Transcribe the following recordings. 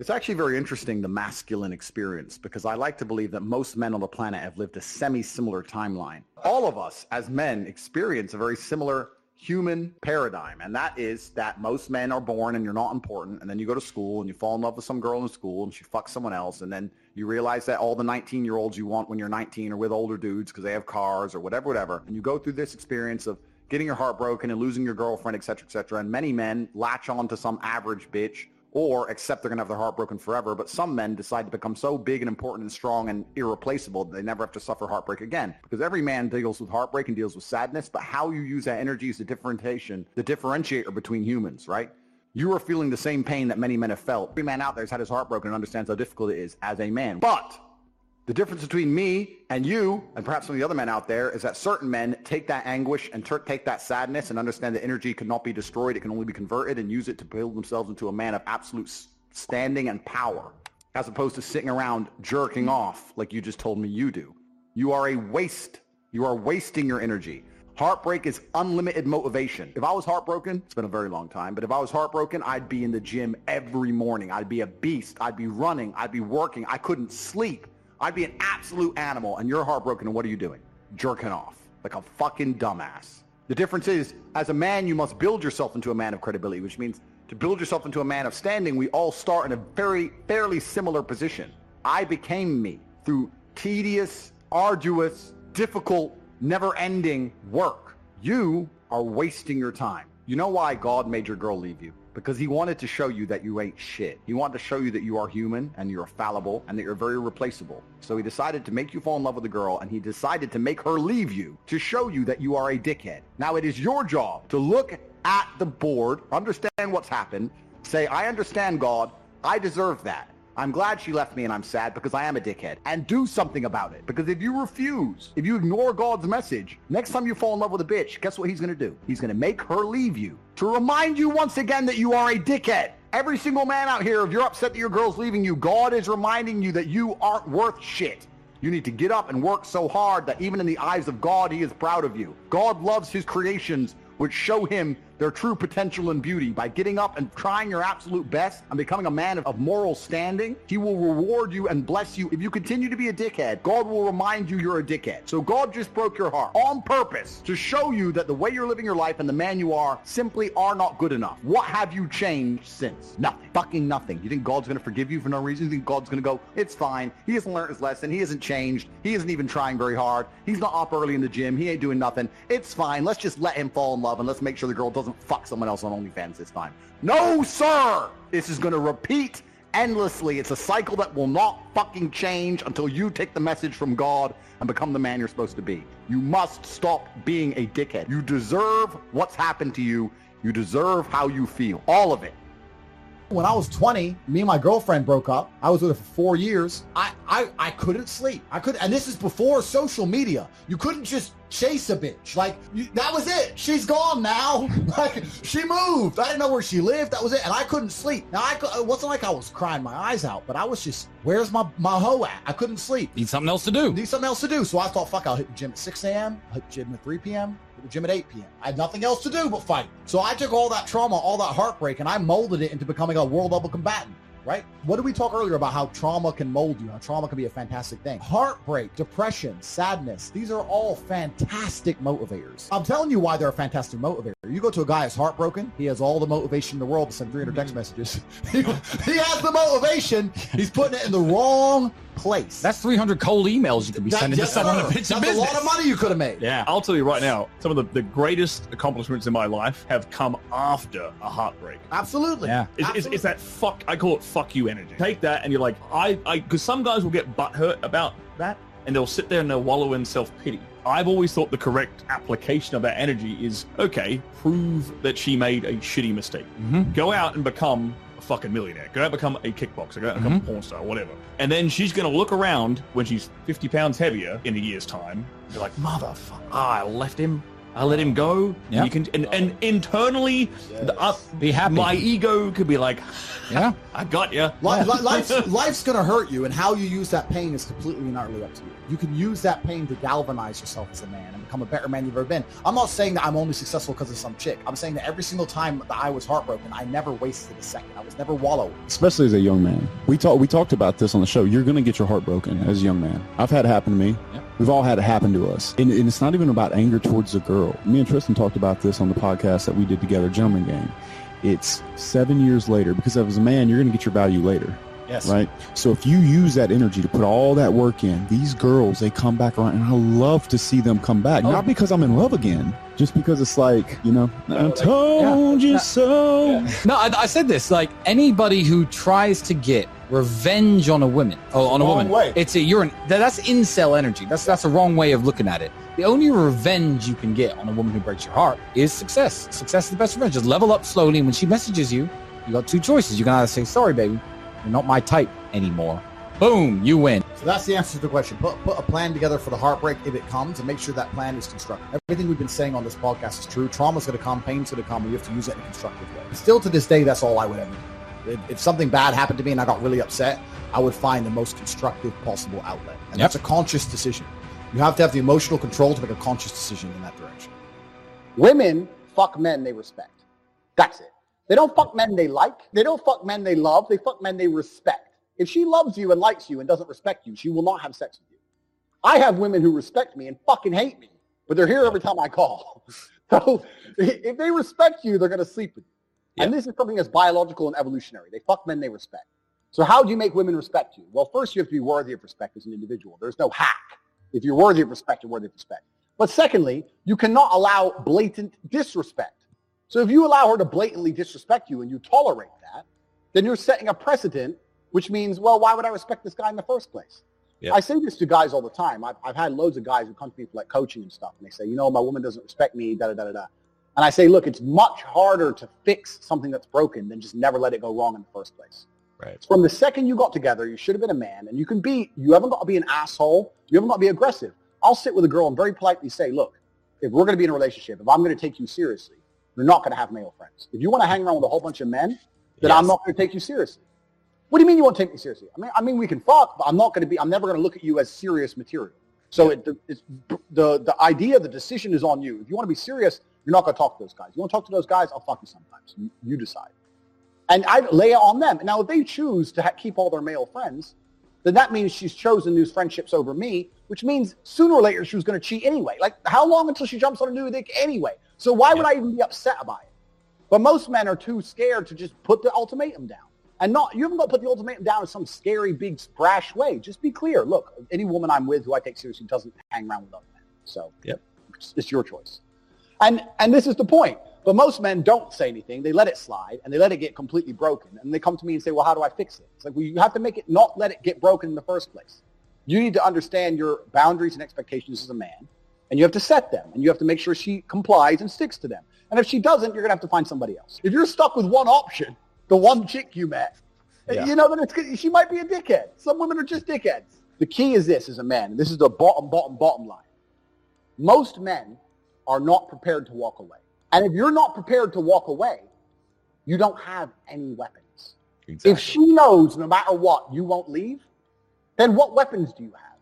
It's actually very interesting, the masculine experience, because I like to believe that most men on the planet have lived a semi-similar timeline. All of us, as men, experience a very similar human paradigm, and that is that most men are born and you're not important, and then you go to school and you fall in love with some girl in school and she fucks someone else, and then you realize that all the 19-year-olds you want when you're 19 are with older dudes because they have cars or whatever, whatever, and you go through this experience of getting your heart broken and losing your girlfriend, et cetera, et cetera, and many men latch on to some average bitch or accept they're going to have their heart broken forever. But some men decide to become so big and important and strong and irreplaceable that they never have to suffer heartbreak again. Because every man deals with heartbreak and deals with sadness, but how you use that energy is the differentiation, the differentiator between humans, right? You are feeling the same pain that many men have felt. Every man out there has had his heart broken and understands how difficult it is as a man. But the difference between me and you, and perhaps some of the other men out there, is that certain men take that anguish and ter- take that sadness and understand that energy cannot be destroyed. It can only be converted and use it to build themselves into a man of absolute standing and power, as opposed to sitting around jerking off like you just told me you do. You are a waste. You are wasting your energy. Heartbreak is unlimited motivation. If I was heartbroken, it's been a very long time, but if I was heartbroken, I'd be in the gym every morning. I'd be a beast. I'd be running. I'd be working. I couldn't sleep. I'd be an absolute animal, and you're heartbroken, and what are you doing? Jerking off like a fucking dumbass. The difference is, as a man, you must build yourself into a man of credibility, which means to build yourself into a man of standing, we all start in a very, fairly similar position. I became me through tedious, arduous, difficult, never-ending work. You are wasting your time. You know why God made your girl leave you? Because he wanted to show you that you ain't shit. He wanted to show you that you are human and you're fallible and that you're very replaceable. So he decided to make you fall in love with a girl and he decided to make her leave you to show you that you are a dickhead. Now it is your job to look at the board, understand what's happened, say, I understand God, I deserve that. I'm glad she left me and I'm sad because I am a dickhead. And do something about it. Because if you refuse, if you ignore God's message, next time you fall in love with a bitch, guess what he's going to do? He's going to make her leave you to remind you once again that you are a dickhead. Every single man out here, if you're upset that your girl's leaving you, God is reminding you that you aren't worth shit. You need to get up and work so hard that even in the eyes of God, he is proud of you. God loves his creations, which show him their true potential and beauty. By getting up and trying your absolute best and becoming a man of, of moral standing, he will reward you and bless you. If you continue to be a dickhead, God will remind you you're a dickhead. So God just broke your heart on purpose to show you that the way you're living your life and the man you are simply are not good enough. What have you changed since? Nothing. Fucking nothing. You think God's going to forgive you for no reason? You think God's going to go, it's fine. He hasn't learned his lesson. He hasn't changed. He isn't even trying very hard. He's not up early in the gym. He ain't doing nothing. It's fine. Let's just let him fall in love and let's make sure the girl doesn't fuck someone else on OnlyFans this time. No, sir! This is going to repeat endlessly. It's a cycle that will not fucking change until you take the message from God and become the man you're supposed to be. You must stop being a dickhead. You deserve what's happened to you. You deserve how you feel. All of it. When I was 20, me and my girlfriend broke up. I was with her for four years. I, I, I couldn't sleep. I could, and this is before social media. You couldn't just chase a bitch. Like you, that was it. She's gone now. like she moved. I didn't know where she lived. That was it. And I couldn't sleep. Now I, it wasn't like I was crying my eyes out, but I was just, where's my my hoe at? I couldn't sleep. Need something else to do. Need something else to do. So I thought, fuck, I'll hit the gym at 6 a.m. Hit the gym at 3 p.m. The gym at 8 p.m. I had nothing else to do but fight. So I took all that trauma, all that heartbreak, and I molded it into becoming a world level combatant. Right? What did we talk earlier about how trauma can mold you? How trauma can be a fantastic thing. Heartbreak, depression, sadness. These are all fantastic motivators. I'm telling you why they're a fantastic motivator. You go to a guy who's heartbroken. He has all the motivation in the world to send 300 text mm-hmm. messages. he, he has the motivation. He's putting it in the wrong place. That's 300 cold emails you could be That- sending to someone sir. to pitch a That's business. a lot of money you could have made. Yeah. I'll tell you right now, some of the, the greatest accomplishments in my life have come after a heartbreak. Absolutely. Yeah. It's, it's, it's that fuck, I call it fuck you energy. Take that and you're like, I, I, because some guys will get butthurt about that and they'll sit there and they'll wallow in self-pity. I've always thought the correct application of that energy is, okay, prove that she made a shitty mistake. Mm-hmm. Go out and become a fucking millionaire. Go out and become a kickboxer. Go out and become a porn star, whatever. And then she's going to look around when she's 50 pounds heavier in a year's time. and Be like, motherfucker, ah, I left him. I let him go. Yeah. And, you can, and, and internally, the, uh, Be happy. my ego could be like, Yeah. I got you. Li- li- life's, life's going to hurt you, and how you use that pain is completely and utterly up to you. You can use that pain to galvanize yourself as a man and become a better man you've ever been. I'm not saying that I'm only successful because of some chick. I'm saying that every single time that I was heartbroken, I never wasted a second. I was never wallowing. especially as a young man. We talk we talked about this on the show. You're going to get your heart broken as a young man. I've had it happen to me. Yep. We've all had it happen to us. And, and it's not even about anger towards the girl. Me and Tristan talked about this on the podcast that we did together, Gentleman Game. It's seven years later because as a man, you're going to get your value later. Yes. Right. So if you use that energy to put all that work in, these girls, they come back around and I love to see them come back. Oh. Not because I'm in love again, just because it's like, you know, I told you Yeah. so. No, I, I said this. Like anybody who tries to get revenge on a woman, oh, on a woman, way. it's a you're an, that's incel energy. That's that's a wrong way of looking at it. The only revenge you can get on a woman who breaks your heart is success. Success is the best revenge. Just level up slowly, and when she messages you, you got two choices. You can either say, "Sorry, baby, you're not my type anymore." Boom, you win. So that's the answer to the question. Put, put a plan together for the heartbreak if it comes and make sure that plan is constructive. Everything we've been saying on this podcast is true. Trauma's going to come, pain's going to come, and you have to use it in a constructive way. Still to this day, that's all I would ever do. If, if something bad happened to me and I got really upset, I would find the most constructive possible outlet. And Yep. that's a conscious decision. You have to have the emotional control to make a conscious decision in that direction. Women fuck men they respect. That's it. They don't fuck men they like. They don't fuck men they love. They fuck men they respect. If she loves you and likes you and doesn't respect you, she will not have sex with you. I have women who respect me and fucking hate me, but they're here every time I call. So if they respect you, they're going to sleep with you. And this is something that's biological and evolutionary. They fuck men they respect. So how do you make women respect you? Well, first you have to be worthy of respect as an individual. There's no hack. If you're worthy of respect, you're worthy of respect. But secondly, you cannot allow blatant disrespect. So if you allow her to blatantly disrespect you and you tolerate that, then you're setting a precedent, which means, well, why would I respect this guy in the first place? Yeah. I say this to guys all the time. I've, I've had loads of guys who come to me for like coaching and stuff, and they say, you know, my woman doesn't respect me, da da da da da. And I say, look, it's much harder to fix something that's broken than just never let it go wrong in the first place. Right. From the second you got together, you should have been a man, and you can be. You haven't got to be an asshole. You haven't got to be aggressive. I'll sit with a girl and very politely say, look, if we're going to be in a relationship, if I'm going to take you seriously, you're not going to have male friends. If you want to hang around with a whole bunch of men, then I'm not going to take you seriously. What do you mean you won't take me seriously? I mean, I mean we can fuck, but I'm not going to be. I'm never going to look at you as serious material. So it, the, it's, the the idea, the decision is on you. If you want to be serious, you're not going to talk to those guys. You want to talk to those guys? I'll fuck you sometimes. You, you decide. And I lay it on them. Now, if they choose to ha- keep all their male friends, then that means she's chosen these friendships over me, which means sooner or later she was going to cheat anyway. Like, how long until she jumps on a new dick anyway? So why would I even be upset about it? But most men are too scared to just put the ultimatum down. And not, you haven't got to put the ultimatum down in some scary, big, brash way. Just be clear. Look, any woman I'm with who I take seriously doesn't hang around with other men. So Yep. it's, it's your choice. And, and this is the point. But most men don't say anything. They let it slide and they let it get completely broken. And they come to me and say, well, how do I fix it? It's like, well, you have to make it not let it get broken in the first place. You need to understand your boundaries and expectations as a man. And you have to set them. And you have to make sure she complies and sticks to them. And if she doesn't, you're going to have to find somebody else. If you're stuck with one option, the one chick you met, eh, Yeah. you know, then it's, she might be a dickhead. Some women are just dickheads. The key is this as a man. This is the bottom, bottom, bottom line. Most men are not prepared to walk away. And if you're not prepared to walk away, you don't have any weapons. Exactly. If she knows no matter what you won't leave, then what weapons do you have?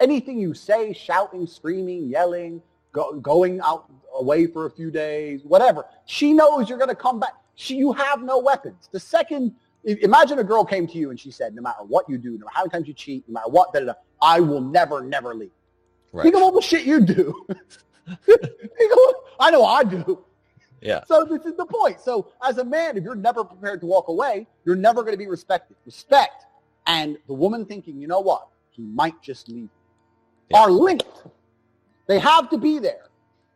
Anything you say, shouting, screaming, yelling, go, going out away for a few days, whatever. She knows you're going to come back. She, you have no weapons. The second, imagine a girl came to you and she said, no matter what you do, no matter how many times you cheat, no matter what, da, da, da, I will never, never leave. Right. Think of all the shit you do. I know I do. Yeah. So this is the point. So as a man, if you're never prepared to walk away, you're never going to be respected. Respect and the woman thinking, you know what, he might just leave, Yeah. are linked. They have to be there.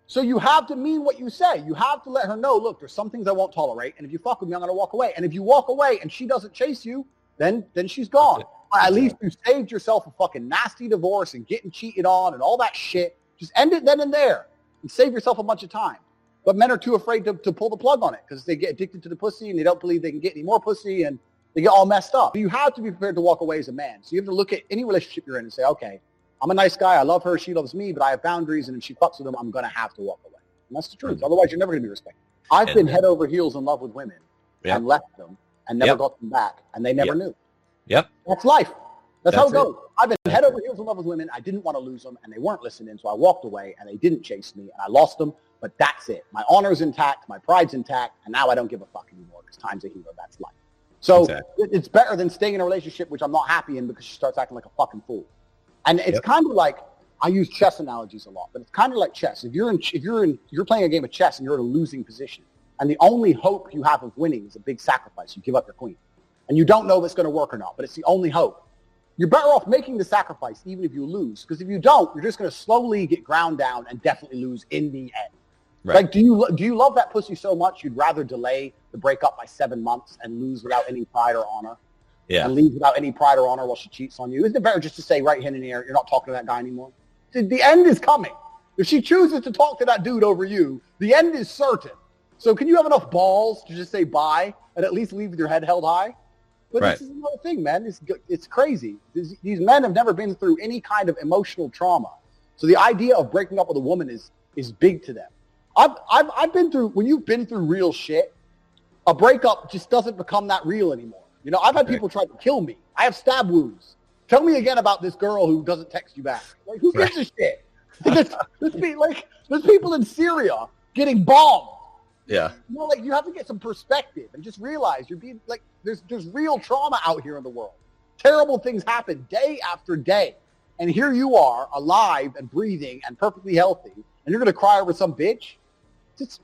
So you have to mean what you say. You have to let her know, look, there's some things I won't tolerate, and if you fuck with me, I'm going to walk away. And if you walk away and she doesn't chase you, then then she's gone. But at least you saved yourself a fucking nasty divorce and getting cheated on and all that shit. Just end it then and there and save yourself a bunch of time. but men are too afraid to, to pull the plug on it because they get addicted to the pussy and they don't believe they can get any more pussy and they get all messed up. You have to be prepared to walk away as a man. So you have to look at any relationship you're in and say, okay, I'm a nice guy. I love her. She loves me, but I have boundaries. And if she fucks with them, I'm going to have to walk away. And that's the truth. Mm-hmm. Otherwise, you're never going to be respected. I've And been head over heels in love with women Yep. and left them and never Yep. got them back. And they never Yep. knew. Yep. That's life. That's, how it it. goes. I've been head over heels in love with women. I didn't want to lose them, and they weren't listening, so I walked away, and they didn't chase me, and I lost them. But that's it. My honor's intact, my pride's intact, and now I don't give a fuck anymore because time's a hero. That's life. So Exactly. it's better than staying in a relationship which I'm not happy in because she starts acting like a fucking fool. And it's Yep. kind of like I use chess analogies a lot, but it's kind of like chess. If you're in, if you're in, you're playing a game of chess and you're in a losing position, and the only hope you have of winning is a big sacrifice. You give up your queen, and you don't know if it's going to work or not, but it's the only hope. You're better off making the sacrifice even if you lose, because if you don't, you're just going to slowly get ground down and definitely lose in the end. Right. Like, do you do you love that pussy so much you'd rather delay the breakup by seven months and lose without any pride or honor? Yeah. and leave without any pride or honor while she cheats on you? Isn't it better just to say right hand in the air, you're not talking to that guy anymore? The, the end is coming. If she chooses to talk to that dude over you, the end is certain. So can you have enough balls to just say bye and at least leave with your head held high? But Right. this is another thing, man. It's, it's crazy. These, these men have never been through any kind of emotional trauma. So the idea of breaking up with a woman is, is big to them. I've, I've, I've been through, when you've been through real shit, a breakup just doesn't become that real anymore. You know, I've had people try to kill me. I have stab wounds. Tell me again about this girl who doesn't text you back. Like, who gives a shit? There's, there's, like, there's people in Syria getting bombed. Yeah. You know, like you have to get some perspective and just realize you're being like there's there's real trauma out here in the world. Terrible things happen day after day. And here you are, alive and breathing and perfectly healthy, and you're gonna cry over some bitch? Just